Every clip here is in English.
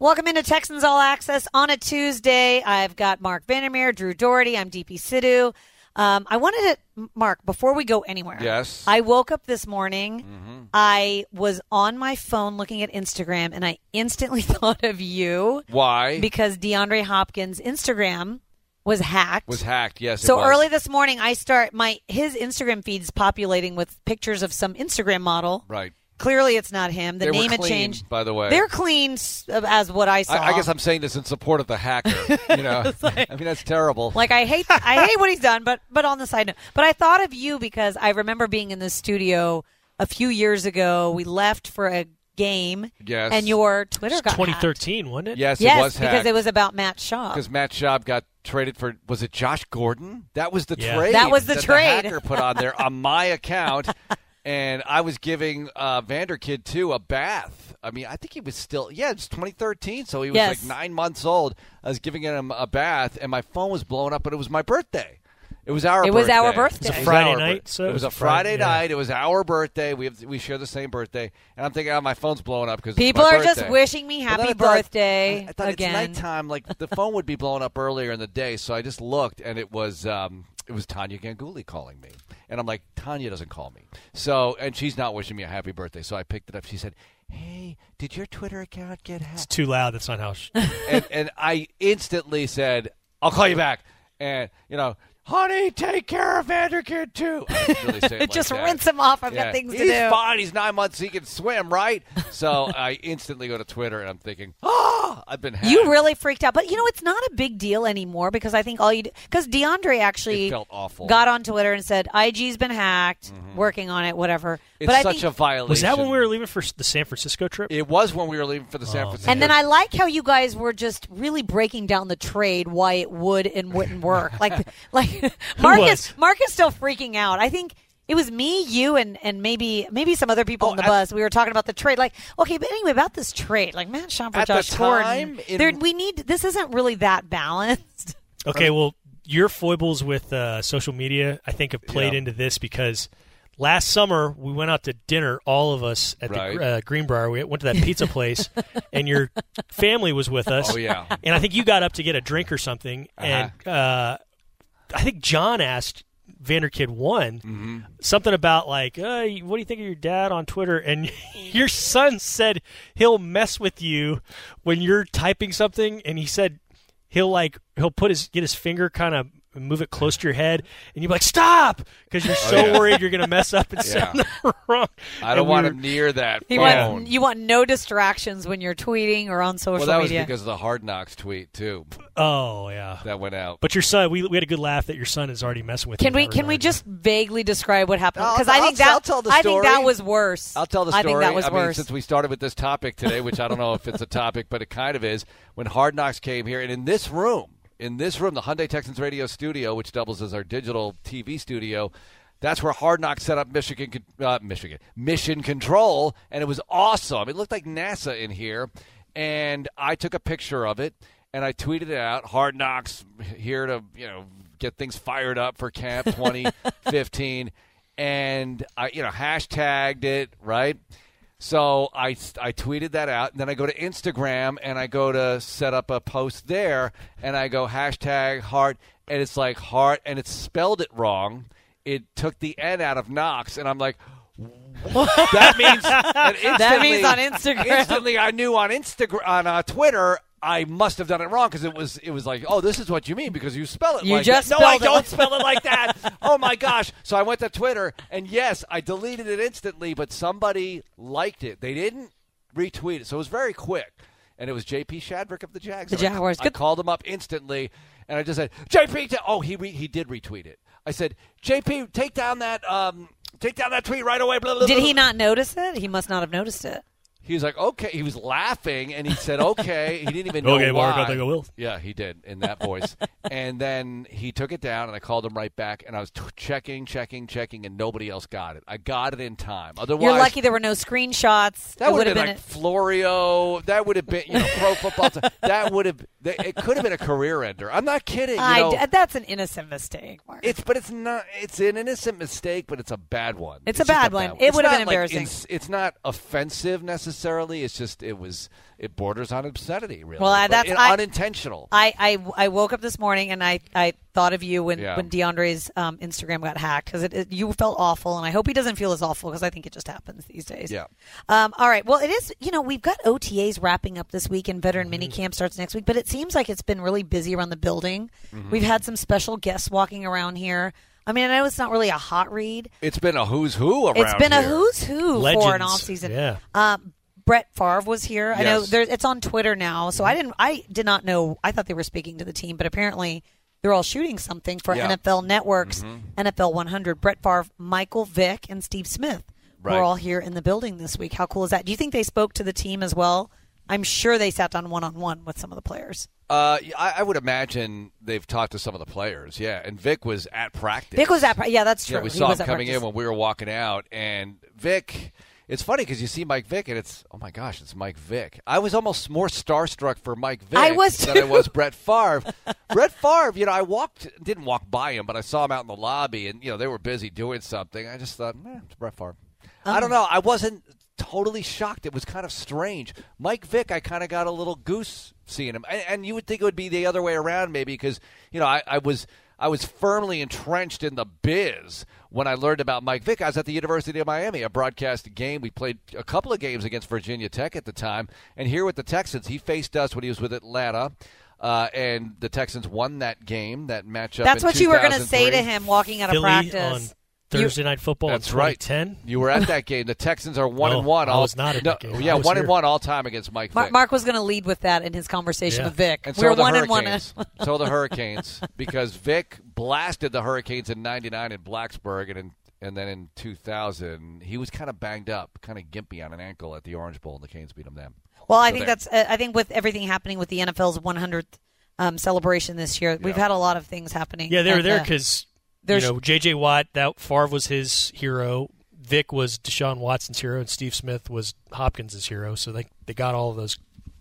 Welcome into Texans All Access on a Tuesday. I've got Mark Vandermeer, Drew Dougherty. I'm DP Sidhu. Um, I wanted to, Mark, before we go anywhere. Yes. I woke up this morning. I was on my phone looking at Instagram, and I instantly thought of you Why? because DeAndre Hopkins' Instagram was hacked. was hacked. Yes. it So early this morning, I start my his Instagram feed's populating with pictures of some Instagram model. Right. Clearly, it's not him. The They were name had changed. by the way. they're clean as what I saw. I, I guess I'm saying this in support of the hacker. You know, I mean that's terrible. like I hate I hate what he's done, but but on the side note, but I thought of you because I remember being in the studio a few years ago. We left for a game, Yes. and your Twitter got hacked. 2013, wasn't it? yes, Yes, it was because hacked. it was about Matt Schaub. because Matt Schaub got traded for was it Josh Gordon? That was the Yeah. trade. That was the that trade. hacker put on there on my account, and I was giving uh, Vanderkid too a bath. I mean, I think he was still yeah, it's 2013, so he was Yes. like nine months old. I was giving him a bath, and my phone was blowing up, but it was my birthday. It was our It was our birthday. birthday. It was a Friday our night, bir- so it it was was a a Friday- Friday yeah. night. It was our birthday. We have, we share the same birthday, and I'm thinking, oh, my phone's blowing up because People it's my are just wishing me happy I thought- birthday I, I thought again. it's nighttime. Like the phone would be blowing up earlier in the day, so I just looked, and it was um, it was Tanya Ganguly calling me, and I'm like, Tanya doesn't call me, so and she's not wishing me a happy birthday, so I picked it up. She said, Hey, did your Twitter account get hacked? It's too loud. That's not how. Sh- and, and I instantly said, I'll call you back, and you know. Honey, take care of Vanderkid too. I really it like just that. rinse him off. I've Yeah. got things to do. He's do. fine. He's nine months. He can swim, right? So I instantly go to Twitter and I'm thinking, ah, I've been hacked. You really freaked out, but you know it's not a big deal anymore because I think all you because DeAndre actually It felt awful. got on Twitter and said IG's been hacked, working on it, whatever. It's but such think, a violation. was that when we were leaving for the San Francisco trip? It was when we were leaving for the San Oh, Francisco. and then I like how you guys were just really breaking down the trade, why it would and wouldn't work. Like, like Marcus, was? Marcus still freaking out. I think. It was me, you, and, and maybe maybe some other people Oh, on the at- bus. We were talking about the trade. Like, okay, but anyway, about this trade, like Matt Schaub for At the time, Gordon. in- there, we need this. Isn't really that balanced. Okay, well, your foibles with uh, social media, I think, have played Yeah. into this because last summer we went out to dinner, all of us at Right. the uh, Greenbrier. We went to that pizza place, and your family was with us. Oh, yeah. and I think you got up to get a drink or something, and uh, I think John asked. Vanderkid one Mm-hmm. something about like, uh, what do you think of your dad on Twitter? And your son said he'll mess with you when you're typing something, and he said he'll like he'll put his get his finger kind of move it close to your head, and you're like, stop, because you're oh, so Oh, yeah. worried you're gonna mess up and Yeah. sound wrong. I don't want were- him near that You phone. want you want no distractions when you're tweeting or on social well, that was because of the Hard Knocks tweet too Oh yeah. that went out. But your son, we, we had a good laugh that your son is already messing with. can we can we just vaguely describe what happened? Because I I'll- think that I'll tell the I think that was worse. I'll tell the I story. think that was I mean, worse. since we started with this topic today, which I don't know if it's a topic, but it kind of is. When Hard Knocks came here, and in this room, in this room, the Hyundai Texans radio studio, which doubles as our digital TV studio, that's where Hard Knocks set up Michigan, uh, Michigan Mission Control, and it was awesome. It looked like NASA in here, and I took a picture of it and I tweeted it out. Hard Knocks here to you know get things fired up for Camp 2015, and I you know hashtagged it right. So I, I tweeted that out, and then I go to Instagram and I go to set up a post there, and I go hashtag heart, and it's like heart, and it's spelled it wrong. It took the N out of Knocks, and I'm like, that means that, That means on Instagram. Instantly, I knew on Instagram on uh, Twitter. I must have done it wrong because it was it was like, oh, this is what you mean because you spell it You like just that. No, I don't like- spell it like that. oh my gosh! So I went to Twitter and yes, I deleted it instantly, but somebody liked it. They didn't retweet it, so it was very quick. And it was JP Shadrick of the Jags. The And I- Jaguars. I, called him up instantly, and I just said, JP. ta- oh, he re- he did retweet it. I said, JP, take down that um, take down that tweet right away. Blah, blah, Did he not notice it? He must not have noticed it. He was like, okay. He was laughing, and he said, okay. He didn't even know Okay, why. Mark, I think I will. Yeah, he did in that voice. and then he took it down, and I called him right back, and I was t- checking, checking, checking, and nobody else got it. I got it in time. Otherwise, You're lucky there were no screenshots. that would would have been, been. like Florio. That would have been, you know, pro football. T- that would have. It could have been a career ender. I'm not kidding. You I- know, that's an innocent mistake, Mark. it's but it's not. It's an innocent mistake, but it's a bad one. It's a just bad one. It would have not been like embarrassing. ins- it's not offensive necessarily. Necessarily. It's just it was it borders on obscenity, really. Well, I- But that's- it- I- unintentional. I, I, I woke up this morning and I, I thought of you when, Yeah. when DeAndre's um, Instagram got hacked because it, it, you felt awful and I hope he doesn't feel as awful because I think it just happens these days. Yeah. Um, all right. Well, it is. You know, we've got OTAs wrapping up this week and veteran Mm-hmm. mini camp starts next week, but it seems like it's been really busy around the building. Mm-hmm. We've had some special guests walking around here. I mean, I know it's not really a hot read. it's been a who's who around It's been a who's who for an Legends. off season. Yeah. Um, Brett Favre was here. I know there, it's on Twitter now, so I didn't. I did not know. I thought they were speaking to the team, but apparently they're all shooting something for Yeah. NFL Network's NFL 100. Brett Favre, Michael Vick, and Steve Smith Right. were all here in the building this week. How cool is that? Do you think they spoke to the team as well? I'm sure they sat down one on one with some of the players. Uh, I, I would imagine they've talked to some of the players. Yeah, and Vick was at practice. Vick was at. Practice. Yeah, that's true. Yeah, we He saw him coming in when we were walking out, and Vick. It's funny because you see Mike Vick, and it's oh my gosh, it's Mike Vick. I was almost more starstruck for Mike Vick I was than I was Brett Favre. Brett Favre, you know, I walked, didn't walk by him, but I saw him out in the lobby, and you know they were busy doing something. I just thought, eh, it's Brett Favre. I Oh. don't know. I wasn't totally shocked. It was kind of strange. Mike Vick, I kind of got a little goose seeing him, and, and you would think it would be the other way around, maybe because you know I, I was I was firmly entrenched in the biz when I learned about Mike Vick. I was at the University of Miami. I broadcast a game. We played a couple of games against Virginia Tech at the time, and here with the Texans, he faced us when he was with Atlanta. Uh, and the Texans won that game, that matchup. That's in what you were going to say to him walking out of Philly practice. On Thursday Night Football That's right. Ten. You were at that game. The Texans are one No, and one. I was not at no, that game. Yeah, I was one and one all time against Mike Mark, Vick. Mark was going to lead with that in his conversation Yeah. with Vick. and we so were the one and one. Hurricanes. so the Hurricanes, because Vick blasted the Hurricanes in '99 in Blacksburg, and in, and then in 2000 he was kind of banged up, kind of gimpy on an ankle at the Orange Bowl, and the Canes beat him then. Well, I So think there. that's. Uh, I think with everything happening with the NFL's 100th um, celebration this year, we've had a lot of things happening. Yeah, they were at there the- because you there's- know J.J. Watt, that Favre was his hero. Vick was Deshaun Watson's hero, and Steve Smith was Hopkins' hero. So they they got all of those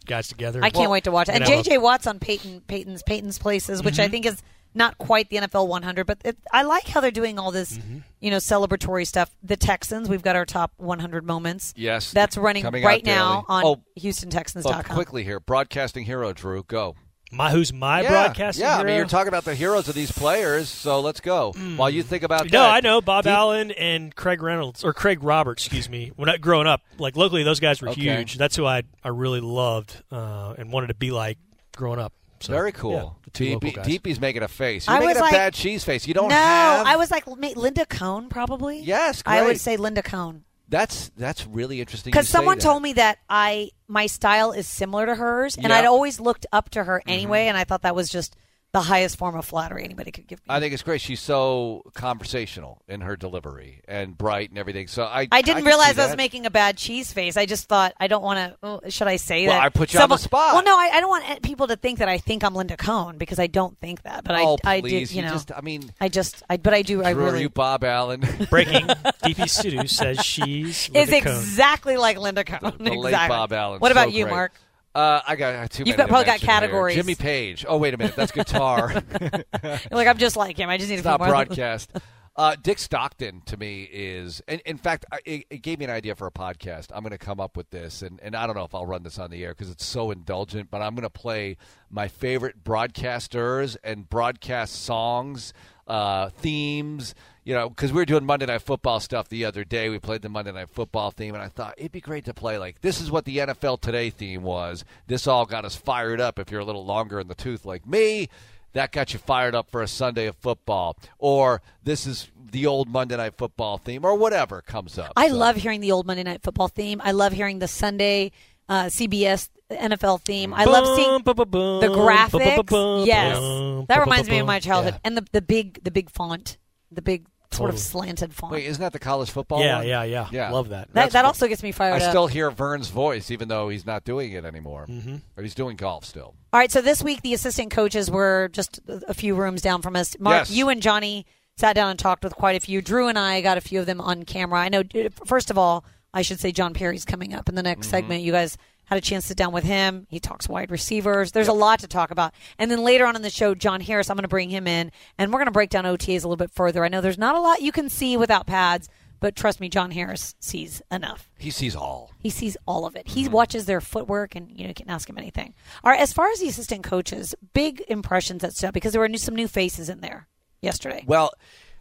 guys together. I can't wait to watch it. And Gonna have JJ Watt's on Peyton Peyton's Peyton's Places, which I Mm-hmm. think is not quite the NFL 100, but it, I like how they're doing all this, Mm-hmm. you know, celebratory stuff. The Texans, we've got our top 100 moments. Yes, That's running right now on Oh, HoustonTexans.com. Well, quickly here, broadcasting hero Drew, go. My who's my yeah, broadcasting yeah. I mean, you're talking about the heroes of these players, so let's go. While you think about No, that, I know Bob Deep- Allen and Craig Reynolds or Craig Roberts. Excuse me. When I growing up, like locally, those guys were Okay. huge. That's who I I really loved uh, and wanted to be like growing up. So, Very yeah, cool. the two local DP, guys. DP's making a face. You're I making was a like- bad cheese face. You don't no, have. I was like Linda Cohn, probably. Yes, I would say Linda Cohn. That's that's really interesting. Because someone told me that I my style is similar to hers, and Yeah. Mm-hmm. I'd always looked up to her anyway, and I thought that was just the highest form of flattery anybody could give me. I think it's great. She's so conversational in her delivery and bright and everything. So I I didn't can realize I was making a bad cheese face. I just thought I don't want to. Oh, should I say Well, that? I put you on the spot. Well, no, I, I don't want people to think that I think I'm Linda Cohn because I don't think that. But oh, I, I please. did. You know, just. I mean, I just. I, but I do. I Drew, are really. you Bob Allen? Breaking DP Sidhu says she's is Cohn. exactly like Linda Cohn. the late exactly. Bob Allen. What So about you, great. Mark? Uh, I got too You've got- probably got mention here. categories. Jimmy Page. Oh, wait a minute. That's guitar. Like I'm just like him. I just need to keep broadcast. Uh, Dick Stockton to me is, and in fact, I, it, it gave me an idea for a podcast. I'm going to come up with this, and, and I don't know if I'll run this on the air because it's so indulgent, but I'm going to play my favorite broadcasters and broadcast songs, uh, themes. You know, because we were doing Monday Night Football stuff the other day. We played the Monday Night Football theme, and I thought it'd be great to play like this is what the NFL Today theme was. This all got us fired up. If you're a little longer in the tooth like me, that got you fired up for a Sunday of football, or this is the old Monday Night Football theme, or whatever comes up. I So- love hearing the old Monday Night Football theme. I love hearing the Sunday uh, CBS NFL theme. I love seeing the bum, graphics. bum, bum, yes, bum, that bum, reminds me of my childhood. Yeah. And the the big the big font, the big sort of slanted font. Wait, isn't that the college football? Yeah, one? yeah, yeah, Yeah. Love that. that that's that cool. also gets me fired I up. still hear Verne's voice, even though he's not doing it anymore. Mm-hmm. But he's doing golf still. All right, so this week the assistant coaches were just a few rooms down from us. Mark, Yes. you and Johnny sat down and talked with quite a few. Drew and I got a few of them on camera. I know. First of all, I should say John Perry's coming up in the next segment. You guys had a chance to sit down with him. He talks wide receivers. There's a lot to talk about. And then later on in the show, John Harris, I'm going to bring him in, and we're going to break down OTAs a little bit further. I know there's not a lot you can see without pads, But trust me, John Harris sees enough. He sees all. He sees all of it. He Mm-hmm. watches their footwork, and you know, you can ask him anything. All right, as far as the assistant coaches, big impressions at stuff because there were new, some new faces in there yesterday. Well,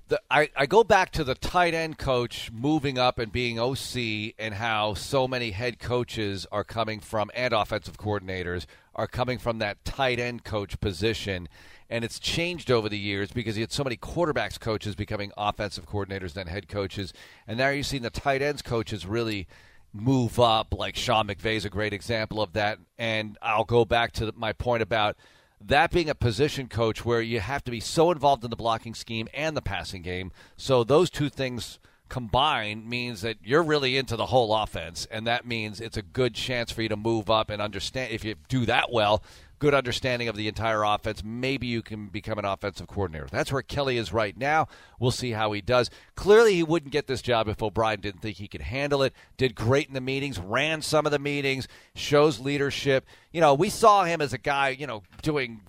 the, I, I go back to the tight end coach moving up and being OC, and how so many head coaches are coming from and offensive coordinators are coming from that tight end coach position. And it's changed over the years because you had so many quarterbacks coaches becoming offensive coordinators than head coaches. And now you're seeing the tight ends coaches really move up. Like Sean McVay is a great example of that. And I'll go back to my point about that being a position coach where you have to be so involved in the blocking scheme and the passing game. So those two things combined means that you're really into the whole offense, and that means it's a good chance for you to move up and understand. If you do that well, good understanding of the entire offense, maybe you can become an offensive coordinator. That's where Kelly is right now. We'll see how he does. Clearly, he wouldn't get this job if O'Brien didn't think he could handle it. Did great in the meetings, ran some of the meetings, shows leadership. You know, we saw him as a guy, you know, doing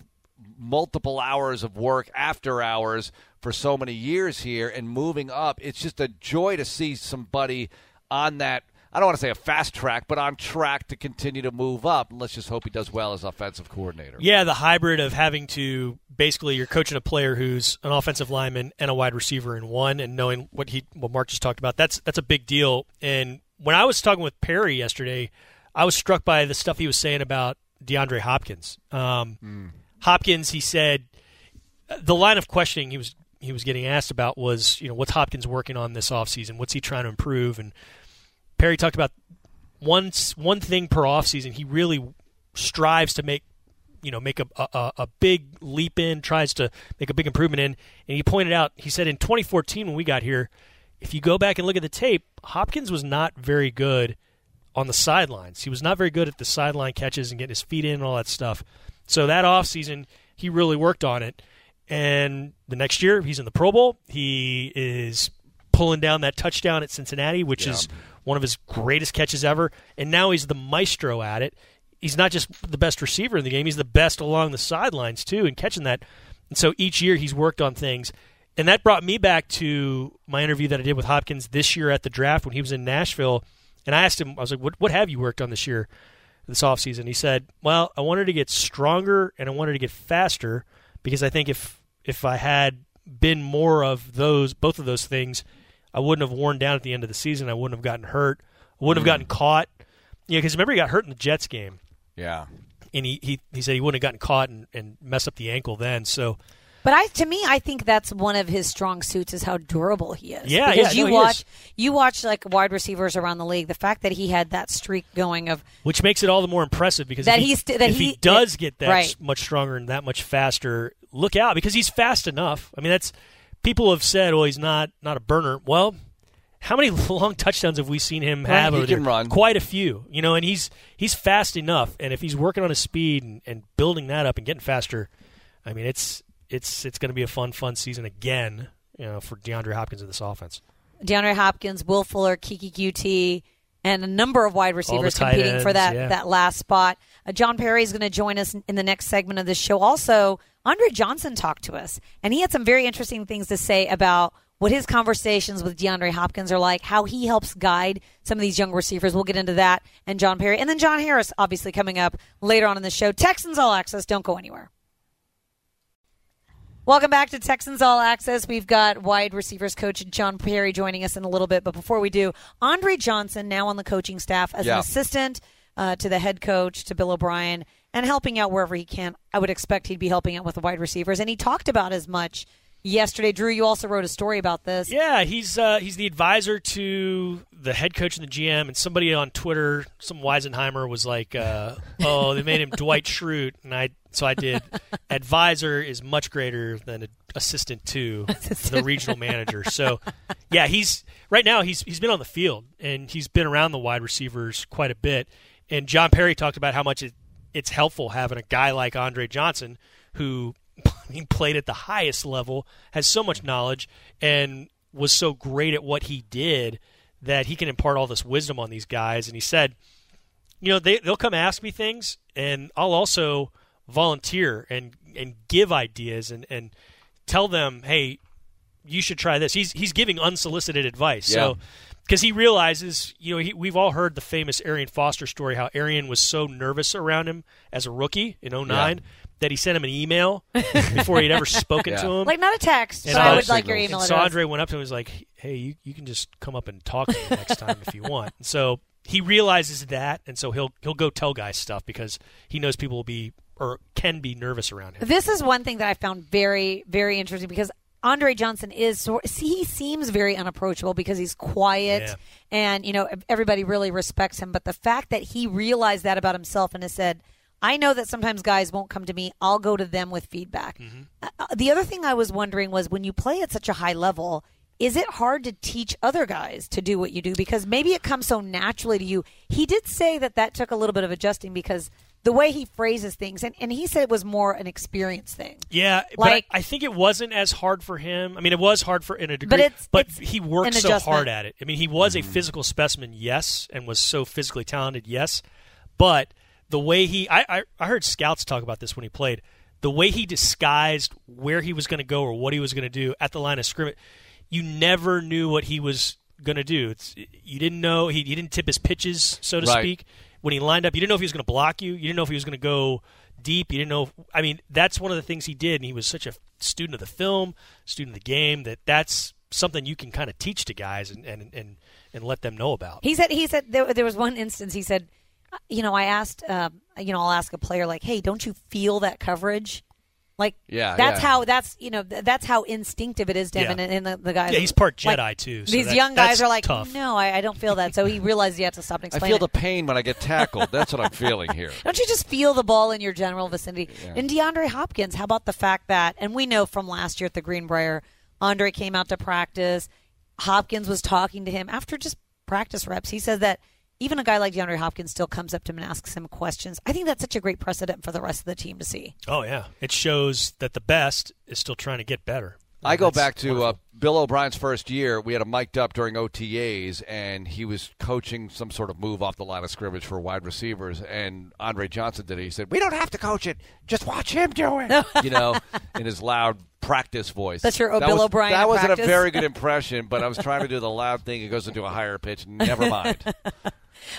multiple hours of work after hours for so many years here and moving up. It's just a joy to see somebody on that. I don't want to say a fast track, but on track to continue to move up. And let's just hope he does well as offensive coordinator. Yeah, the hybrid of having to basically you're coaching a player who's an offensive lineman and a wide receiver in one, and knowing what he what Mark just talked about. That's that's a big deal. And when I was talking with Perry yesterday, I was struck by the stuff he was saying about DeAndre Hopkins. Um, Hopkins, he said, the line of questioning he was he was getting asked about was, you know, what's Hopkins working on this offseason? What's he trying to improve? And Perry talked about one one thing per offseason. He really strives to make you know make a, a a big leap in, tries to make a big improvement in. And he pointed out, he said in 2014 when we got here, if you go back and look at the tape, Hopkins was not very good on the sidelines. He was not very good at the sideline catches and getting his feet in and all that stuff. So that offseason, he really worked on it. And the next year, he's in the Pro Bowl. He is pulling down that touchdown at Cincinnati, which is one of his greatest catches ever. And now he's the maestro at it. He's not just the best receiver in the game, he's the best along the sidelines, too, and catching that. And so each year he's worked on things. And that brought me back to my interview that I did with Hopkins this year at the draft when he was in Nashville. And I asked him, I was like, what, what have you worked on this year, this offseason? He said, well, I wanted to get stronger and I wanted to get faster because I think if if I had been more of those, both of those things, I wouldn't have worn down at the end of the season. I wouldn't have gotten hurt. I wouldn't have mm. gotten caught. Yeah, because remember he got hurt in the Jets game, Yeah. and he, he, he said he wouldn't have gotten caught and, and messed up the ankle then. So But I, to me, I think that's one of his strong suits is how durable he is. Yeah, because yeah, you no, he watch, you watch like wide receivers around the league. The fact that he had that streak going of which makes it all the more impressive because That if, he, he's st- that if he, he- does get that right. much stronger and that much faster, look out because he's fast enough. I mean, that's people have said, "Well, he's not not a burner." Well, how many long touchdowns have we seen him have? he can there? run. quite a few, you know, and he's he's fast enough. And if he's working on his speed and, and building that up and getting faster, I mean, it's it's it's going to be a fun fun season again, you know, for DeAndre Hopkins in this offense. DeAndre Hopkins, Will Fuller, Keke Coutee, and a number of wide receivers tight competing for that yeah. that last spot. Uh, John Perry is going to join us in the next segment of this show. Also, Andre Johnson talked to us, and he had some very interesting things to say about what his conversations with DeAndre Hopkins are like, how he helps guide some of these young receivers. We'll get into that and John Perry, and then John Harris, obviously coming up later on in the show. Texans All Access, don't go anywhere. Welcome back to Texans All Access. We've got wide receivers coach John Perry joining us in a little bit. But before we do, Andre Johnson now on the coaching staff as Yeah. an assistant uh, to the head coach, to Bill O'Brien, and helping out wherever he can. I would expect he'd be helping out with the wide receivers. And he talked about as much yesterday. Drew, you also wrote a story about this. Yeah, he's uh, he's the advisor to the head coach and the GM. And somebody on Twitter, some Weisenheimer, was like, uh, "Oh, they made him Dwight Schrute," and I so I did. advisor is much greater than assistant to the regional manager. So, yeah, he's right now he's he's been on the field and he's been around the wide receivers quite a bit. And John Perry talked about how much it, it's helpful having a guy like Andre Johnson who I mean, played at the highest level, has so much knowledge, and was so great at what he did that he can impart all this wisdom on these guys. And he said, you know, they, they'll come ask me things, and I'll also volunteer and and give ideas and and tell them, hey, you should try this. He's he's giving unsolicited advice. Yeah. So because he realizes, you know, he, we've all heard the famous Arian Foster story, how Arian was so nervous around him as a rookie in 09 that he sent him an email before he'd ever spoken Yeah. to him. Like not a text, And but I I was- would like your email and so. Andre went up to him and was like, "Hey, you, you can just come up and talk to me next time if you want." And so he realizes that, and so he'll he'll go tell guys stuff because he knows people will be or can be nervous around him. This is one thing that I found very, very interesting because Andre Johnson is. He seems very unapproachable because he's quiet, Yeah. and you know everybody really respects him. But the fact that he realized that about himself and has said, "I know that sometimes guys won't come to me. I'll go to them with feedback." Uh, uh, the other thing I was wondering was when you play at such a high level. Is it hard to teach other guys to do what you do because maybe it comes so naturally to you? He did say that that took a little bit of adjusting because the way he phrases things, and, and he said it was more an experience thing. Yeah, Like- but I, I think it wasn't as hard for him. I mean, it was hard for in a degree, But it's- it's he worked so hard at it. I mean, he was a mm-hmm. physical specimen, yes, and was so physically talented, yes. But the way he, I, I, I heard scouts talk about this when he played. The way he disguised where he was going to go or what he was going to do at the line of scrimmage, you never knew what he was going to do. It's, you didn't know he, he didn't tip his pitches, so to Right. speak. When he lined up, you didn't know if he was going to block you. You didn't know if he was going to go deep. You didn't know. If, I mean, that's one of the things he did, and he was such a student of the film, student of the game that that's something you can kind of teach to guys and and and, and let them know about. He said he said there, there was one instance he said, uh, you know, I asked, um, you know, I'll ask a player like, hey, don't you feel that coverage? Like, Yeah, that's yeah. how that's you know that's how instinctive it is to him. Yeah. And, and the, the guys, Yeah, he's part like, Jedi, too, so these that- young guys are like, tough. no, I, I don't feel that. So he realized he had to stop and I feel it. the pain when I get tackled. That's what I'm feeling here. Don't you just feel the ball in your general vicinity? And DeAndre Hopkins, how about the fact that, and we know from last year at the Greenbrier, Andre came out to practice. Hopkins was talking to him after just practice reps. He said that even a guy like DeAndre Hopkins still comes up to him and asks him questions. I think that's such a great precedent for the rest of the team to see. Oh yeah, it shows that the best is still trying to get better. I go back to uh. Bill O'Brien's first year. We had him mic'd up during OTAs, and he was coaching some sort of move off the line of scrimmage for wide receivers. And Andre Johnson did it. He said, "We don't have to coach it; just watch him do it." you know, in his loud practice voice. That's your That Bill was- O'Brien That wasn't practice. a very good impression, but I was trying to do the loud thing. It goes into a higher pitch. Never mind.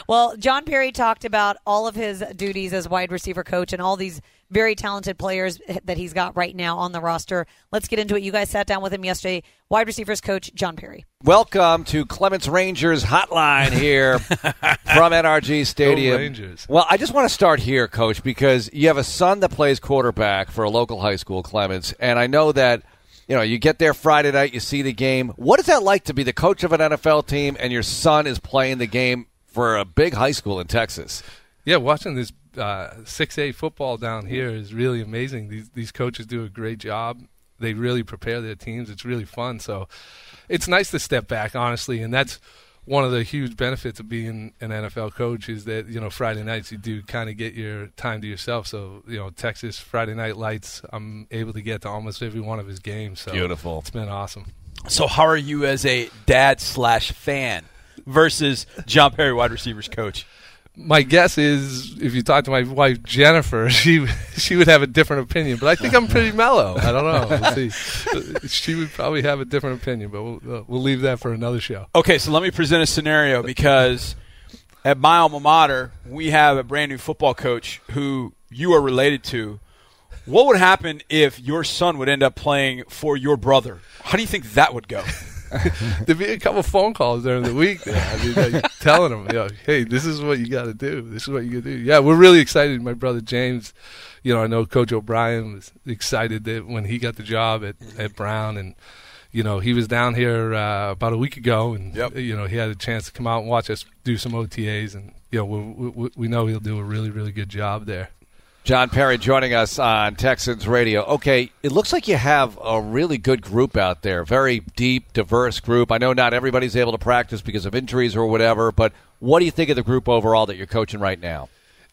Well, John Perry talked about all of his duties as wide receiver coach and all these very talented players that he's got right now on the roster. Let's get into it. You guys sat down with him yesterday. Wide receivers coach John Perry. Welcome to Clements Rangers Hotline here from NRG Stadium. Rangers. Well, I just want to start here, Coach, because you have a son that plays quarterback for a local high school, Clements, and I know that you know you get there Friday night, you see the game. What is that like to be the coach of an NFL team and your son is playing the game for a big high school in Texas? Yeah, watching this uh, six A football down here is really amazing. These these coaches do a great job. They really prepare their teams. It's really fun. So it's nice to step back, honestly, and that's one of the huge benefits of being an NFL coach is that you know Friday nights you do kind of get your time to yourself. So you know Texas Friday Night Lights, I'm able to get to almost every one of his games. So Beautiful. It's been awesome. So how are you as a dad slash fan versus John Perry, wide receivers coach? my guess is if you talk to my wife Jennifer, she she would have a different opinion. But I think I'm pretty mellow. I don't know. We'll see. She would probably have a different opinion, but we'll, we'll leave that for another show. Okay, so let me present a scenario because at my alma mater we have a brand new football coach who you are related to. What would happen if your son would end up playing for your brother? How do you think that would go? There'd be a couple phone calls during the week. There. I mean, like, telling them, you know, hey, this is what you got to do. This is what you got to do. Yeah, we're really excited. My brother James, you know, I know Coach O'Brien was excited that when he got the job at, at Brown and. You know, he was down here uh, about a week ago, and Yep. you know he had a chance to come out and watch us do some OTAs, and you know we, we, we know he'll do a really, really good job there. John Perry joining us on Texans Radio. Okay, it looks like you have a really good group out there. Very deep, diverse group. I know not everybody's able to practice because of injuries or whatever, but what do you think of the group overall that you're coaching right now?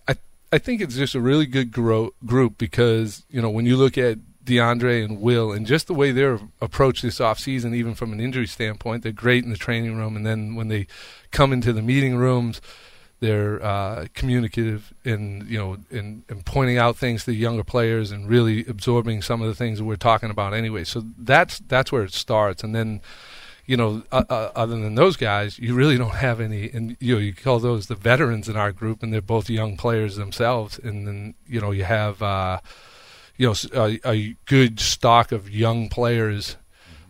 I I think it's just a really good gro- group because you know when you look at DeAndre and Will and just the way they're approached this offseason, even from an injury standpoint, they're great in the training room, and then when they come into the meeting rooms, they're uh, communicative in you know in, in pointing out things to younger players and really absorbing some of the things that we're talking about anyway. So that's that's where it starts, and then you know, uh, uh, other than those guys, you really don't have any. And you know, you call those the veterans in our group, and they're both young players themselves. And then you know, you have uh, you know a, a, good stock of young players.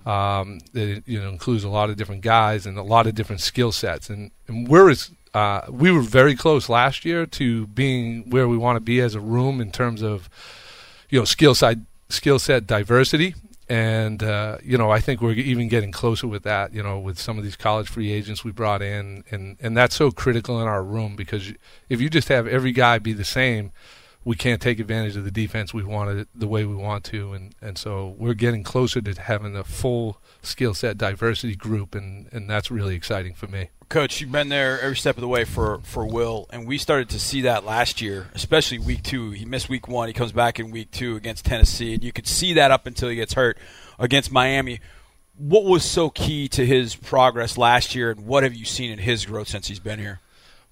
Um, that you know includes a lot of different guys and a lot of different skill sets. And and we're as uh, we were very close last year to being where we want to be as a room in terms of you know skill side skill set diversity and uh, you know I think we're even getting closer with that. You know, with some of these college free agents we brought in, and and that's so critical in our room because if you just have every guy be the same, we can't take advantage of the defense we wanted the way we want to, and and so we're getting closer to having a full skill set diversity group, and and that's really exciting for me. Coach, you've been there every step of the way for, for Will, and we started to see that last year, especially week two. He missed week one. He comes back in week two against Tennessee, and you could see that up until he gets hurt against Miami. What was so key to his progress last year, and what have you seen in his growth since he's been here?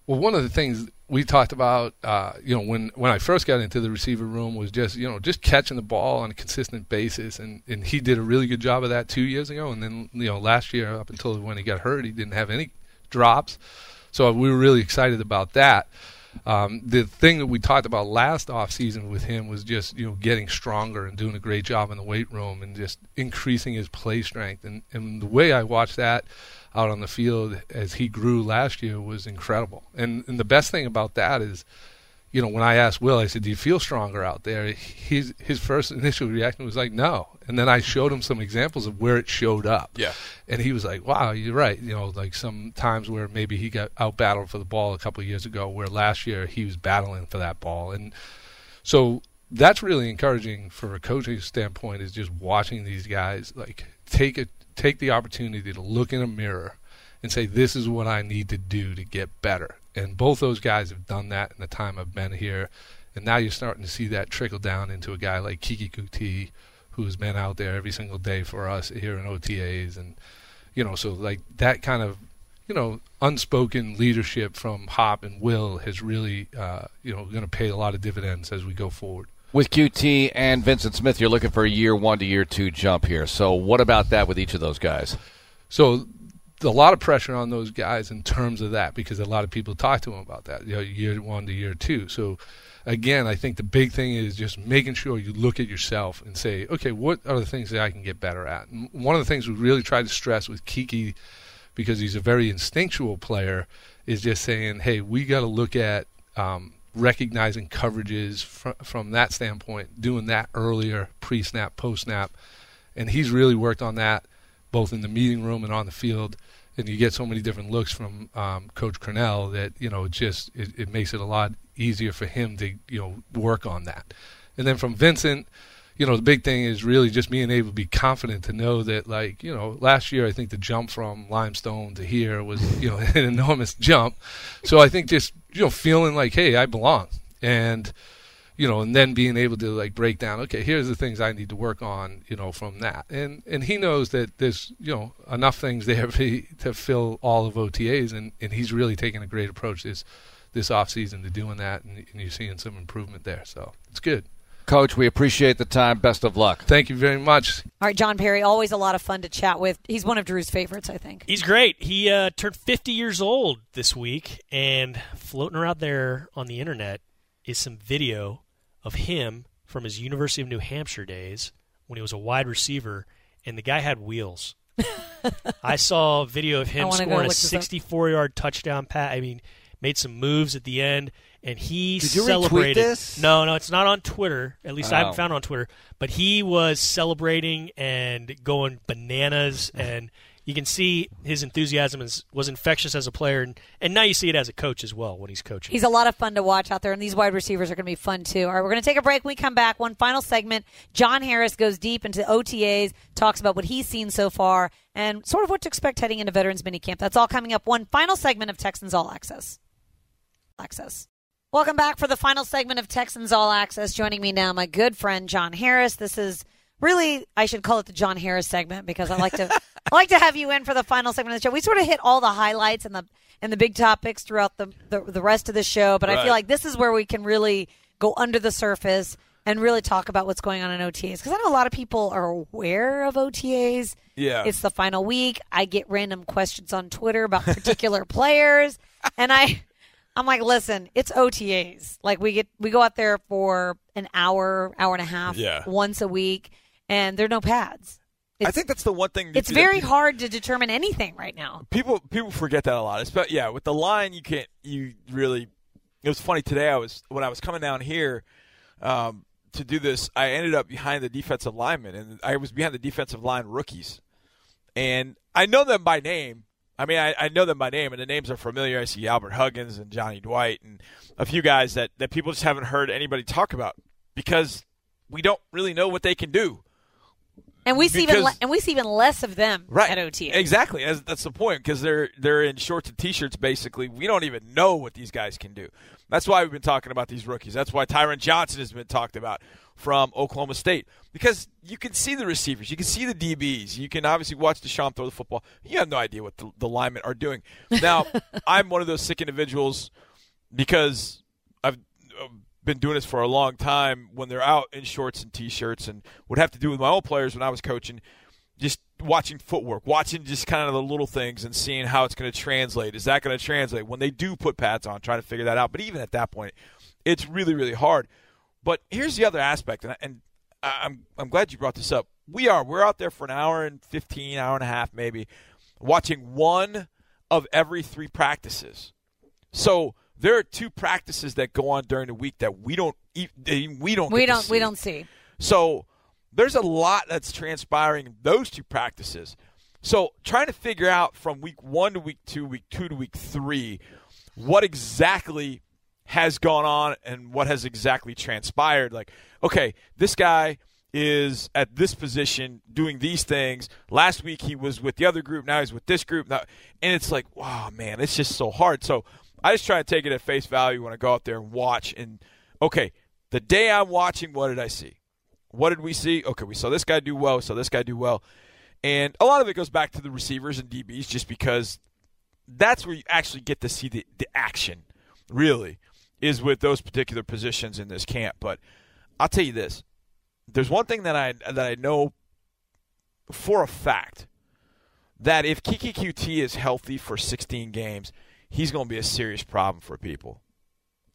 Well, one of the things we talked about, uh, you know, when, when I first got into the receiver room was just, you know, just catching the ball on a consistent basis, and, and he did a really good job of that two years ago, and then you know last year up until when he got hurt, he didn't have any drops. So we were really excited about that. Um, the thing that we talked about last off season with him was just you know getting stronger and doing a great job in the weight room and just increasing his play strength. And, and the way I watched that out on the field as he grew last year was incredible. And, and the best thing about that is you know, when I asked Will, I said, "Do you feel stronger out there?" His his first initial reaction was like, "No," and then I showed him some examples of where it showed up. Yeah, and he was like, "Wow, you're right." You know, like some times where maybe he got out battled for the ball a couple of years ago, where last year he was battling for that ball, and so that's really encouraging for a coaching standpoint. Is just watching these guys like take it, take the opportunity to look in a mirror and say, "This is what I need to do to get better." And both those guys have done that in the time I've been here. And now you're starting to see that trickle down into a guy like Keke Coutee, who's been out there every single day for us here in OTAs. And, you know, so like that kind of, you know, unspoken leadership from Hop and Will has really, uh, you know, going to pay a lot of dividends as we go forward. With Coutee and Vyncint Smith, you're looking for a year one to year two jump here. So, what about that with each of those guys? So, a lot of pressure on those guys in terms of that because a lot of people talk to them about that, you know, year one to year two. So, again, I think the big thing is just making sure you look at yourself and say, okay, what are the things that I can get better at? And one of the things we really try to stress with Keke, because he's a very instinctual player, is just saying, hey, we got to look at um, recognizing coverages fr- from that standpoint, doing that earlier, pre snap, post snap. And he's really worked on that both in the meeting room and on the field and you get so many different looks from um, Coach Crennel that you know just it, it, makes it a lot easier for him to you know work on that. And then from Vincent, you know the big thing is really just being able to be confident to know that like you know last year I think the jump from limestone to here was you know an enormous jump. So I think just you know feeling like hey I belong and you know, and then being able to like break down, okay, here's the things I need to work on, you know, from that. And and he knows that there's, you know, enough things there to, to fill all of OTAs and, and he's really taking a great approach this this off season to doing that and, and you're seeing some improvement there. So it's good. Coach, we appreciate the time. Best of luck. Thank you very much. All right, John Perry, always a lot of fun to chat with. He's one of Drew's favorites, I think. He's great. He uh, turned 50 years old this week, and floating around there on the internet is some video of him from his University of New Hampshire days when he was a wide receiver, and the guy had wheels. I saw a video of him scoring a 64 yard touchdown pass. I mean, made some moves at the end, and he Did you celebrated. this? No, no, it's not on Twitter. At least I haven't Oh. found it on Twitter. But he was celebrating and going bananas, and you can see his enthusiasm is, was infectious as a player, and, and now you see it as a coach as well when he's coaching. He's a lot of fun to watch out there, and these wide receivers are going to be fun too. All right, we're going to take a break. When we come back, one final segment. John Harris goes deep into OTAs, talks about what he's seen so far, and sort of what to expect heading into Veterans Minicamp. That's all coming up. One final segment of Texans All Access. Access. Welcome back for the final segment of Texans All Access. Joining me now, my good friend John Harris. This is really, I should call it the John Harris segment because I like to I like to have you in for the final segment of the show. We sort of hit all the highlights and the and the big topics throughout the the, the rest of the show, but I feel like this is where we can really go under the surface and really talk about what's going on in OTAs because I know a lot of people are aware of OTAs. Yeah. It's the final week. I get random questions on Twitter about particular players, and I, I'm like, listen, it's OTAs. Like we get, we go out there for an hour, hour and a half, Yeah. once a week, and there are no pads. I think that's the one thing. it's very people- hard to determine anything right now. people people forget that a lot. But yeah, with the line, you can't. You really. It was funny today. I was when I was coming down here um, to do this. I ended up behind the defensive lineman, and I was behind the defensive line rookies, and I know them by name. I mean, I, I know them by name, and the names are familiar. I see Albert Huggins and Johnny Dwight, and a few guys that that people just haven't heard anybody talk about because we don't really know what they can do. And we see even le- and we see even less of them right at OTA. Exactly. That's, that's the point because they're they're in shorts and t-shirts. Basically, we don't even know what these guys can do. That's why we've been talking about these rookies. That's why Tyron Johnson has been talked about from Oklahoma State. Because you can see the receivers, you can see the DBs, you can obviously watch Deshaun throw the football. You have no idea what the, the linemen are doing. Now, I'm one of those sick individuals because I've been doing this for a long time when they're out in shorts and t-shirts and would have to do with my own players when I was coaching just watching footwork watching just kind of the little things and seeing how it's going to translate. Is that going to translate? When they do put pads on trying to figure that out. But even at that point it's really really hard but here's the other aspect and, I, and I'm, I'm glad you brought this up we are we're out there for an hour and 15 hour and a half maybe watching one of every three practices so there are two practices that go on during the week that we don't we don't we don't we don't see. So there's a lot that's transpiring in those two practices. So trying to figure out from week one to week two, week two to week three, what exactly has gone on and what has exactly transpired. Like, okay, this guy is at this position doing these things. Last week he was with the other group. Now he's with this group. Now, and it's like, wow, man, it's just so hard. So I just try to take it at face value when I go out there and watch. And okay, the day I'm watching, what did I see? What did we see? Okay, we saw this guy do well. We saw this guy do well. And a lot of it goes back to the receivers and DBs just because that's where you actually get to see the, the action, really, is with those particular positions in this camp. But I'll tell you this. There's one thing that I that I know for a fact that if Keke Coutee is healthy for 16 games, he's going to be a serious problem for people.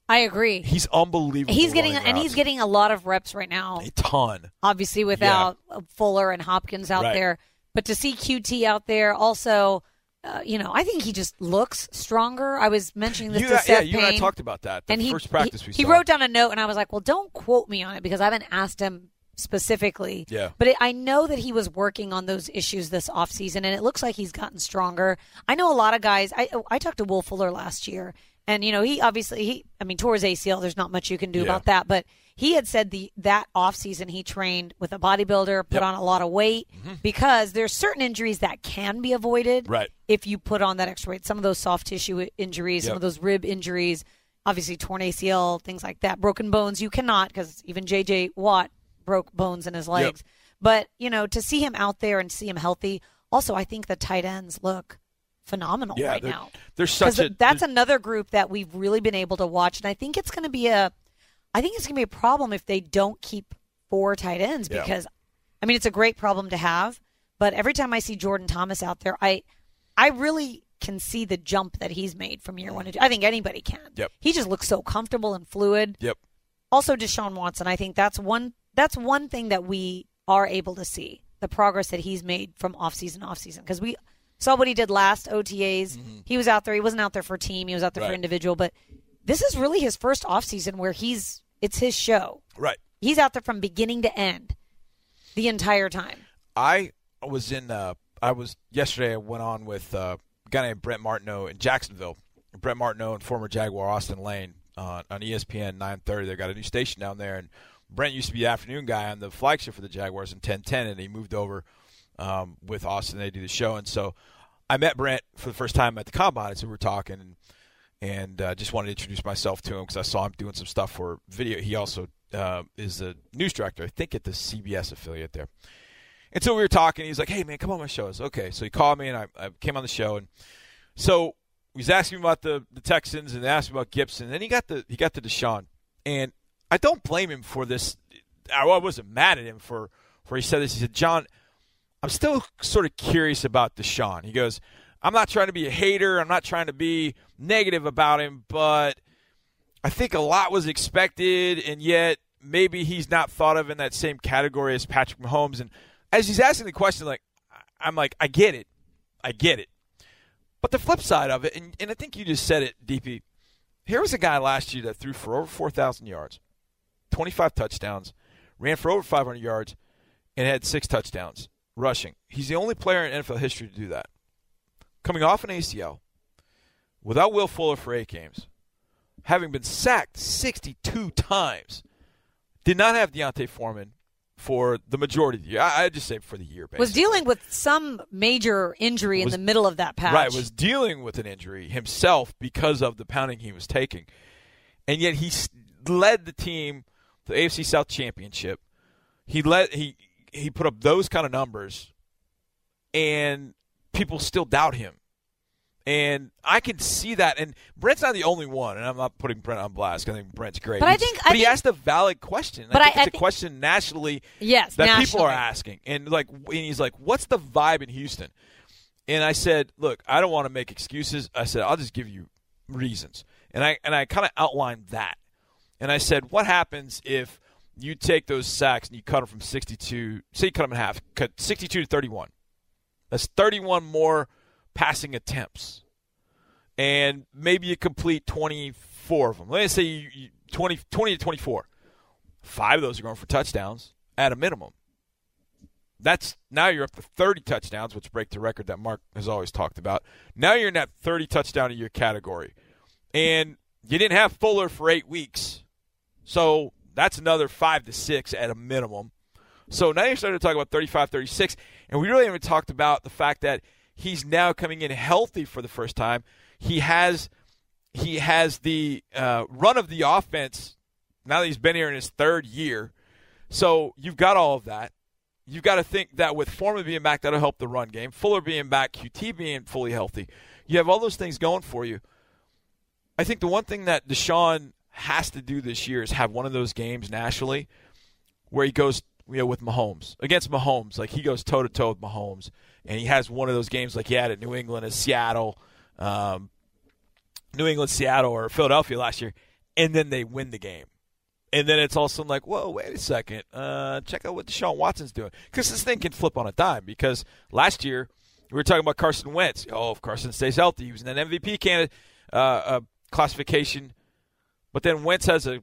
I agree. He's unbelievable. He's getting and he's getting a lot of reps right now. a ton. Obviously, without uh Fuller and Hopkins out Right. there, but to see Coutee out there, also, uh, you know, I think he just looks stronger. I was mentioning this You, to yeah, Seth you and I talked about that. The and he first practice he, he wrote down a note, and I was like, well, don't quote me on it because I haven't asked him specifically. Yeah. But it, I know that he was working on those issues this offseason, and it looks like he's gotten stronger. I know a lot of guys. I I talked to Will Fuller last year, and you know he obviously he I mean his ACL. There's not much you can do Yeah. about that, but he had said the that offseason he trained with a bodybuilder, put Yep. on a lot of weight mm-hmm. because there's certain injuries that can be avoided Right. if you put on that extra weight. Some of those soft tissue injuries, some of those rib injuries, obviously torn ACL, things like that. Broken bones, you cannot because even JJ Watt broke bones in his legs. But you know, to see him out there and see him healthy. Also, I think the tight ends look phenomenal Yeah, right they're- now. there's such a- that's another group that we've really been able to watch, and I think it's going to be a, I think it's going to be a problem if they don't keep four tight ends Yeah. because, I mean, it's a great problem to have, but every time I see Jordan Thomas out there, I, I really can see the jump that he's made from year one to two. I think anybody can. Yep. He just looks so comfortable and fluid. Yep. Also, Deshaun Watson, I think that's one that's one thing that we are able to see the progress that he's made from offseason to offseason because we saw what he did last OTAs. He was out there. He wasn't out there for team. He was out there for Mm-hmm. Individual. But this is really his first offseason where he's it's his show. Right. He's out there from beginning to end, the entire time. I was in. Uh, I was yesterday. I went on with uh, a guy named Brent Martineau in Jacksonville. Brent Martineau and former Jaguar Austin Lane uh, on ESPN 930. They've got a new station down there, and Brent used to be the afternoon guy on the flagship for the Jaguars in 1010, and he moved over um, with Austin. They do the show, and so I met Brent for the first time at the combine. And so we were talking, and and uh, just wanted to introduce myself to him because I saw him doing some stuff for video. He also uh, is the news director, I think, at the CBS affiliate there. And so we were talking. He's like, "Hey, man, come on my show." I okay. So he called me, and I, I came on the show, and so he was asking me about the, the Texans and asked me about Gipson. And then he got the he got the Deshaun, and I don't blame him for this. I wasn't mad at him for for he said this. He said, "John, I'm still sort of curious about Deshaun." He goes, "I'm not trying to be a hater. I'm not trying to be negative about him, but I think a lot was expected, and yet maybe he's not thought of in that same category as Patrick Mahomes." And as he's asking the question, like I'm like, I get it, I get it. But the flip side of it, and, and I think you just said it, DP. Here was a guy last year that threw for over 4,000 yards, 25 touchdowns, ran for over 500 yards, and had six touchdowns rushing. He's the only player in NFL history to do that. Coming off an ACL, without Will Fuller for eight games, having been sacked 62 times, did not have D'Onta Foreman for the majority of the year. I, I just say for the year. Basically. Was dealing with some major injury Was- in the middle of that patch. Right, was dealing with an injury himself because of the pounding he was taking. And yet he led the team to the AFC South Championship. He led he he put up those kind of numbers and people still doubt him. And I can see that and Brent's not the only one and I'm not putting Brent on blast. I think Brent's great. But I think- I but he think- asked a valid question. But I I- think I it's a thi- question nationally yes, that people are asking. And like, and he's like, "What's the vibe in Houston?" And I said, "Look, I don't want to make excuses. I said I'll just give you reasons." And I and I kind of outlined that. And I said, "What happens if you take those sacks and you cut them from 62? Say you cut them in half, cut 62 to 31. That's 31 more passing attempts, and maybe you complete 24 of them. Let's say you, you 20 20 to 24. Five of those are going for touchdowns at a minimum." That's now you're up to 30 touchdowns, which break the record that Mark has always talked about. Now you're in that 30 touchdown a year category. And you didn't have Fuller for eight weeks. So that's another five to six at a minimum. So now you're starting to talk about 35, 36. And we really haven't talked about the fact that he's now coming in healthy for the first time. He has he has the uh, run of the offense now that he's been here in his third year. So you've got all of that. You've got to think that with Foreman being back, that'll help the run game. Fuller being back, Coutee being fully healthy. You have all those things going for you. I think the one thing that Deshaun has to do this year is have one of those games nationally where he goes you know, with Mahomes against Mahomes. Like he goes toe to toe with Mahomes, and he has one of those games like he had at New England, at Seattle, um, New England, Seattle, or Philadelphia last year, and then they win the game. And then it's also like, whoa, wait a second. Uh, check out what Deshaun Watson's doing. Because this thing can flip on a dime. Because last year, we were talking about Carson Wentz. Oh, if Carson stays healthy, he was in an MVP candidate uh, uh, classification. But then Wentz has a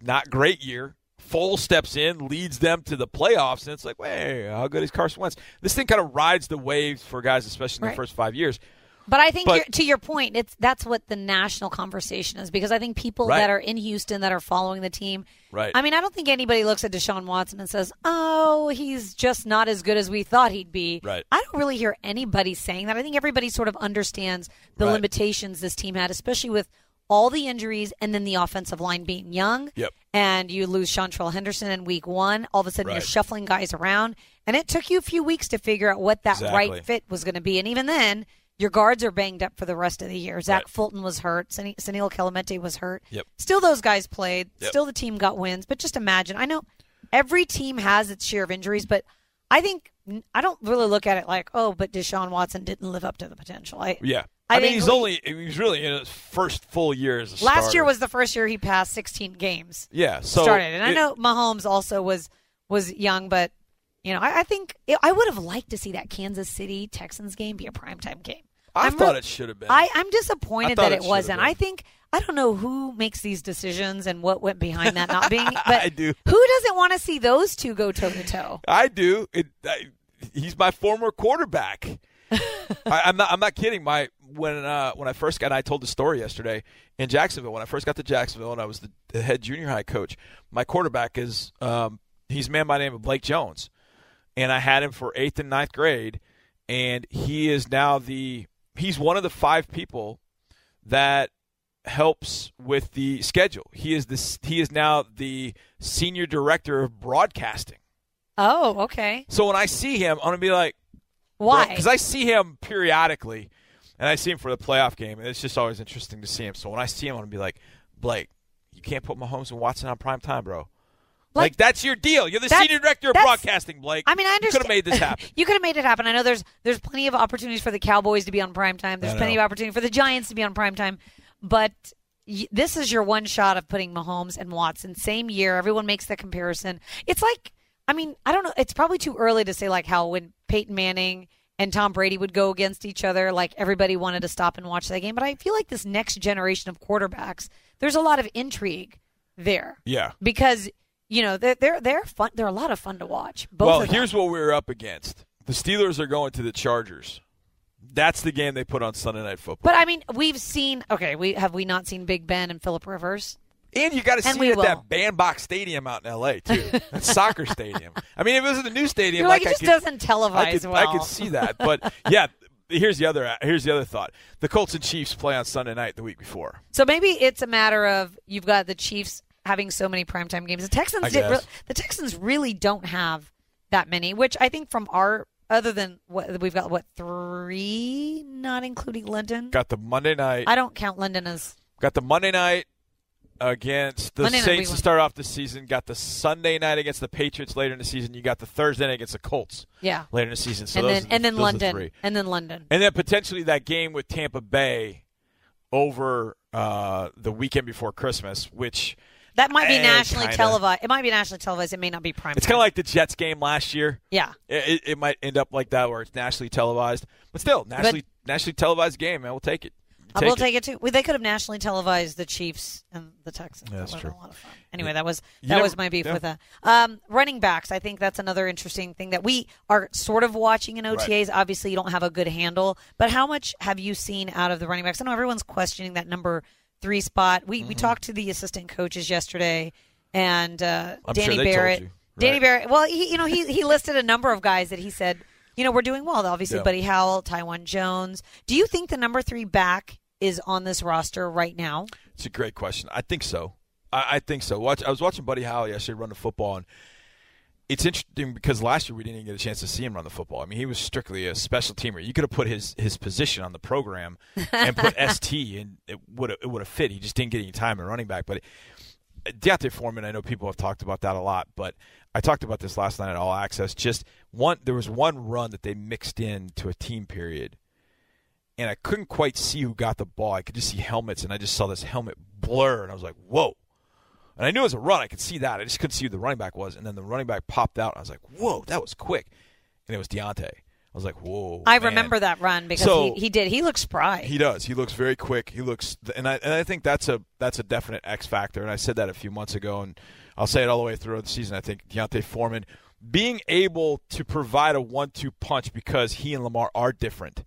not great year. Foles steps in, leads them to the playoffs, and it's like, wait, how good is Carson Wentz? This thing kind of rides the waves for guys, especially in Right. the first five years. But I think But- you're, to your point, it's that's what the national conversation is because I think people Right. that are in Houston that are following the team. Right. I mean, I don't think anybody looks at Deshaun Watson and says, "Oh, he's just not as good as we thought he'd be." Right. I don't really hear anybody saying that. I think everybody sort of understands the Right. limitations this team had, especially with all the injuries and then the offensive line being young. Yep. And you lose Seantrel Henderson in week one. All of a sudden, you're shuffling guys around, and it took you a few weeks to figure out what that Exactly. right fit was going to be. And even then, your guards are banged up for the rest of the year. Zach Right. Fulton was hurt. Senio Kelemete was hurt. Yep. Still, those guys played. Yep. Still, the team got wins. But just imagine. I know every team has its share of injuries, but I think I don't really look at it like, oh, but Deshaun Watson didn't live up to the potential. I, Yeah. I I, mean, he's we- only he's really in his first full year as a last starter. year was the first year he passed 16 games. yeah so started, and I know Mahomes also was was young, but you know, I, I think I would have liked to see that Kansas City Texans game be a primetime game. I I'm thought re- it should have been. I, I'm disappointed that it it, wasn't. I think I don't know who makes these decisions and what went behind that not being. But I do. Who doesn't want to see those two go toe to toe? I do. It, I, he's my former quarterback. I, I'm not. I'm not kidding. My when uh, when I first got, I told the story yesterday in Jacksonville. When I first got to Jacksonville, and I was the, the head junior high coach, my quarterback is um, he's a man by the name of Blake Jones, and I had him for eighth and ninth grade, and he is now the he's one of the five people that helps with the schedule. He is this. He is now the senior director of broadcasting Oh, okay. So when I see him, I'm gonna be like, Why? Because I see him periodically, and I see him for the playoff game, and it's just always interesting to see him. So when I see him, I'm gonna be like, Blake, you can't put Mahomes and Watson on prime time, bro. Like, Like, that's your deal. You're the senior director of broadcasting, Blake. I mean, I understand. You could have made this happen. you could have made it happen. I know there's there's plenty of opportunities for the Cowboys to be on prime time. There's plenty of opportunity for the Giants to be on prime time. But y- this is your one shot of putting Mahomes and Watson same year. Everyone makes the comparison. It's like, I mean, I don't know. It's probably too early to say like how when Peyton Manning and Tom Brady would go against each other, like everybody wanted to stop and watch that game. But I feel like this next generation of quarterbacks, there's a lot of intrigue there yeah. because you know they're they're they're fun. They're a lot of fun to watch. Both well, here's what we were up against. The Steelers are going to the Chargers. That's the game they put on Sunday Night Football. But I mean, we've seen. Okay, we have we not seen Big Ben and Philip Rivers? And you got to see it at will. that bandbox stadium out in L.A. too. that soccer stadium. I mean, if it was in the new stadium, like, I it just could, doesn't I could, well. I could see that. But yeah, here's the other. Here's the other thought. The Colts and Chiefs play on Sunday night the week before. So maybe it's a matter of you've got the Chiefs having so many primetime games. The Texans did. Re- the Texans really don't have that many, which I think from our other than what we've got what three, not including London. Got the Monday night. I don't count London as Got the Monday night against the Monday Saints to start off the season. Got the Sunday night against the Patriots later in the season. You got the Thursday night against the Colts yeah, later in the season. So and then the- and then the London three. and then London. And then potentially that game with Tampa Bay over uh, the weekend before Christmas, which That might be Eh, nationally kinda. televised. It might be nationally televised. It may not be prime. it's kind of like the Jets game last year. yeah. It, it, it might end up like that where it's nationally televised, but still nationally nationally televised game. Man, we'll take it. I will take it too. Well, they could have nationally televised the Chiefs and the Texans. Yeah, that's that true. been A lot of fun. Anyway, that was that never- was my beef yeah. with that. Um, running backs, I think that's another interesting thing that we are sort of watching in OTAs. Obviously, you don't have a good handle, but how much have you seen out of the running backs? I know everyone's questioning that number three spot. We Mm-hmm. we talked to the assistant coaches yesterday, and uh, sure Danny told Barrett. you, Danny? Barrett. Well, he you know he he listed a number of guys that he said. You know, we're doing well. Obviously, Yeah. Buddy Howell, Taiwan Jones. Do you think the number three back is on this roster right now? It's a great question. I think so. I, I think so. Watch. I was watching Buddy Howell yesterday run the football, and it's interesting because last year we didn't even get a chance to see him run the football. I mean, he was strictly a special teamer. You could have put his his position on the program and put ST, and it would it would have fit. He just didn't get any time in running back. But D'Onta Foreman, I know people have talked about that a lot, but I talked about this last night at All Access. Just one, there was one run that they mixed in to a team period, and I couldn't quite see who got the ball. I could just see helmets, and I just saw this helmet blur, and I was like, "Whoa!" And I knew it was a run. I could see that. I just couldn't see who the running back was, and then the running back popped out. And I was like, "Whoa, that was quick!" And it was D'Onta. I was like, "Whoa!" I man." remember that run because So- he, he did. He looks spry. He does. He looks very quick. He looks, and I and I think that's a that's a definite X factor. And I said that a few months ago, and I'll say it all the way through the season. I think D'Onta Foreman being able to provide a one-two punch because he and Lamar are different.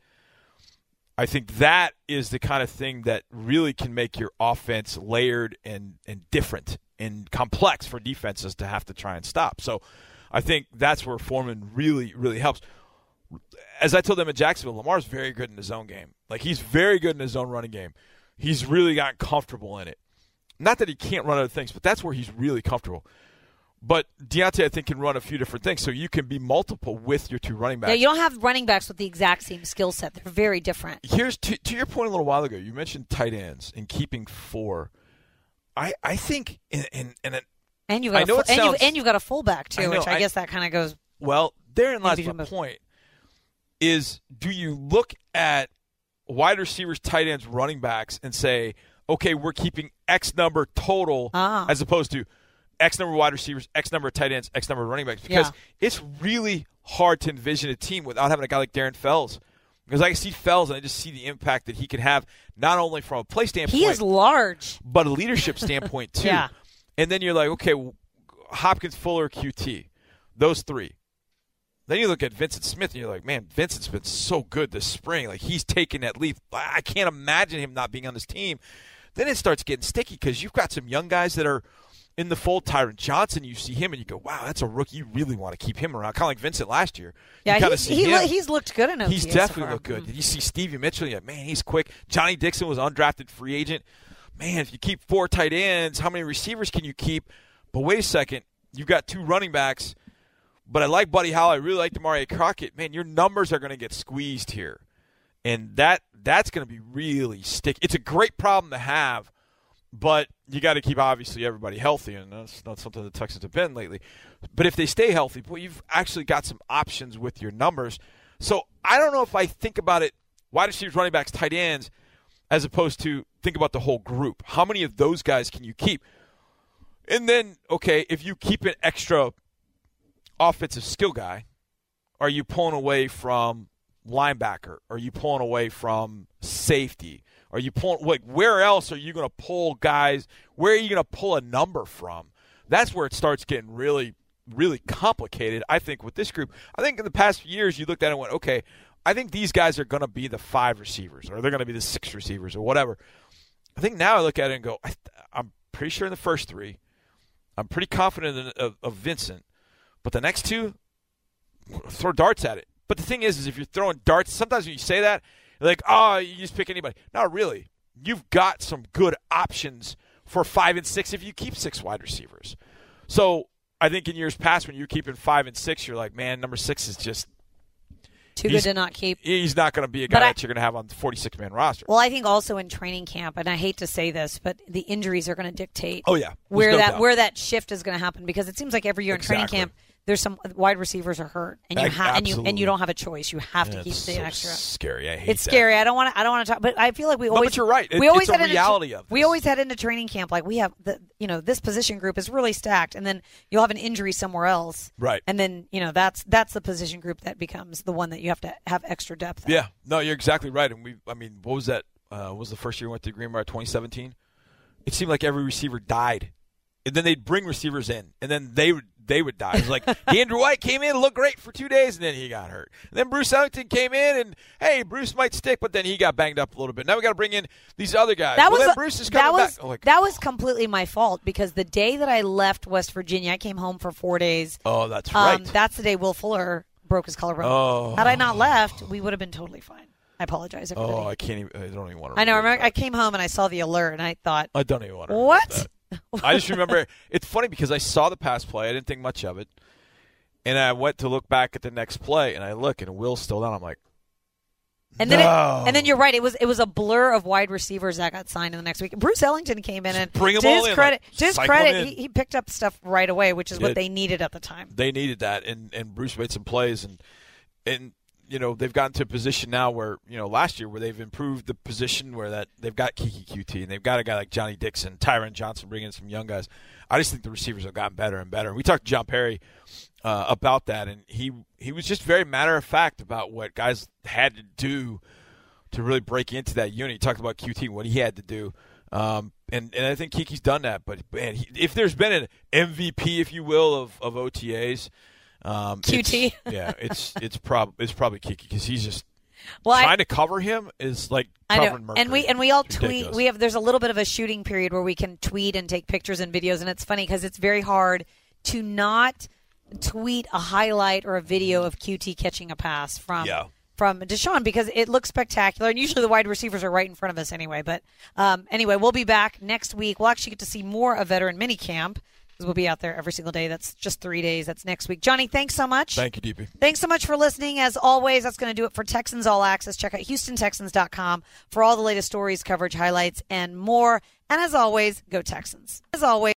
I think that is the kind of thing that really can make your offense layered and, and different and complex for defenses to have to try and stop. So I think that's where Foreman really, really helps as I told them in Jacksonville, Lamar's very good in his own game. Like he's very good in his own running game. He's really gotten comfortable in it. Not that he can't run other things, but that's where he's really comfortable. But D'Onta, I think, can run a few different things, so you can be multiple with your two running backs. yeah, you don't have running backs with the exact same skill set. They're very different. Here's to, to your point a little while ago. You mentioned tight ends and keeping four. I I think in in, in a, And you've I got know a it and, you and you've got a fullback too, I know, which I, I- guess that kind of goes. Well, therein lies my some- point. Is do you look at wide receivers, tight ends, running backs, and say, okay, we're keeping X number total, Ah. as opposed to X number of wide receivers, X number of tight ends, X number of running backs, because Yeah. it's really hard to envision a team without having a guy like Darren Fells. Because I see Fells and I just see the impact that he can have, not only from a play standpoint, He is large. but a leadership standpoint too. Yeah. And then you're like, okay, Hopkins, Fuller, Coutee, those three. Then you look at Vyncint Smith and you're like, man, Vyncint's been so good this spring. Like he's taken that leap. I I can't imagine him not being on this team. Then it starts getting sticky because you've got some young guys that are in the fold. Tyron Johnson, you see him and you go, wow, that's a rookie. You really want to keep him around, kind of like Vyncint last year. Yeah, he's, see he, him. lo- he's looked good enough. He's definitely looked good. Mm. Did you see Stevie Mitchell? Yeah, man, he's quick. Johnny Dixon was undrafted free agent. Man, if you keep four tight ends, how many receivers can you keep? But wait a second, you've got two running backs. But I like Buddy Howell. I really like Damarea Crockett. Man, your numbers are going to get squeezed here, and that that's going to be really sticky. It's a great problem to have, but you got to keep obviously everybody healthy, and that's not something the Texans have been lately. But if they stay healthy, boy, you've actually got some options with your numbers. So I don't know if I think about it wide receivers, running backs, tight ends, as opposed to think about the whole group. How many of those guys can you keep? And then, okay, if you keep an extra offensive skill guy, are you pulling away from linebacker? Are you pulling away from safety? Are you pulling like where else are you going to pull guys? Where are you going to pull a number from? That's where it starts getting really, really complicated. I think with this group. I think in the past few years you looked at it and went, okay, I think these guys are going to be the five receivers, or they're going to be the six receivers, or whatever. I think now I look at it and go, I, am pretty sure in the first three, I'm pretty confident in, of, of Vyncint, but the next two, throw darts at it. But the thing is, is if you're throwing darts, sometimes when you say that, like, oh, you just pick anybody. Not really. You've got some good options for five and six if you keep six wide receivers. So I think in years past when you're keeping five and six, you're like, man, number six is just Too good to not keep. he's not going to be a guy I- that you're going to have on the 46 man roster. Well, I think also in training camp, and I hate to say this, but the injuries are going to dictate oh yeah, There's where no that doubt. where that shift is going to happen because it seems like every year in training camp there's some wide receivers are hurt and you Ag- ha- and you and you don't have a choice. You have to Yeah, keep it's the so extra. scary. I hate It's that. scary. I don't want to. I don't want to talk. But I feel like we No, always. but you're right. It- we always it's a head into- reality of We this. always head into training camp like we have the. You know, this position group is really stacked, and then you'll have an injury somewhere else. Right. And then you know that's that's the position group that becomes the one that you have to have extra depth. at. Yeah, no, you're exactly right. And we, I mean, what was that? Uh, what was the first year we went to Green Bay? 2017. It seemed like every receiver died, and then they'd bring receivers in, and then they would they would die. It was like Andrew White came in, looked great for two days, and then he got hurt. And then Bruce Ellington came in, and hey, Bruce might stick, but then he got banged up a little bit. Now we got to bring in these other guys. That well, was Bruce is that was back. Oh, that was completely my fault because the day that I left West Virginia, I came home for four days. oh, that's Um, right. That's the day Will Fuller broke his collarbone. Oh. Had I not left, we would have been totally fine. I apologize, everybody. oh, I can't even. I don't even want to. I know. I, remember, I came home and I saw the alert and I thought, I don't even want to. what? I just remember it's funny because I saw the pass play. I didn't think much of it, and I went to look back at the next play, and I look, and Will's still down. I'm like, And then, No. it, and then you're right. It was it was a blur of wide receivers that got signed in the next week. Bruce Ellington came in and to his in, credit, like, to his credit, he, he picked up stuff right away, which is what they needed at the time. they needed that, and and Bruce made some plays, and and you know they've gotten to a position now where you know last year where they've improved the position where that they've got Keke Coutee and they've got a guy like Johnny Dixon, Tyron Johnson, bringing in some young guys. I just think the receivers have gotten better and better. And we talked to John Perry uh, about that, and he he was just very matter of fact about what guys had to do to really break into that unit. He talked about Coutee, what he had to do. Um, and, and I think Keke's done that. But man, he, if there's been an MVP, if you will, of, of OTAs, um, Coutee. it's- yeah, it's it's prob it's probably Keke because he's just Well, I- trying to cover him is like I know, Mercury. and we and we all tweet. We have there's a little bit of a shooting period where we can tweet and take pictures and videos, and it's funny because it's very hard to not tweet a highlight or a video of Coutee catching a pass from Yeah. from Deshaun because it looks spectacular, and usually the wide receivers are right in front of us anyway. But um, anyway, we'll be back next week. We'll actually get to see more of veteran minicamp because we'll be out there every single day. That's just three days. That's next week. Johnny, thanks so much. Thank you, DP. Thanks so much for listening. As always, that's going to do it for Texans All Access. Check out HoustonTexans.com for all the latest stories, coverage, highlights, and more. And as always, go Texans. As always,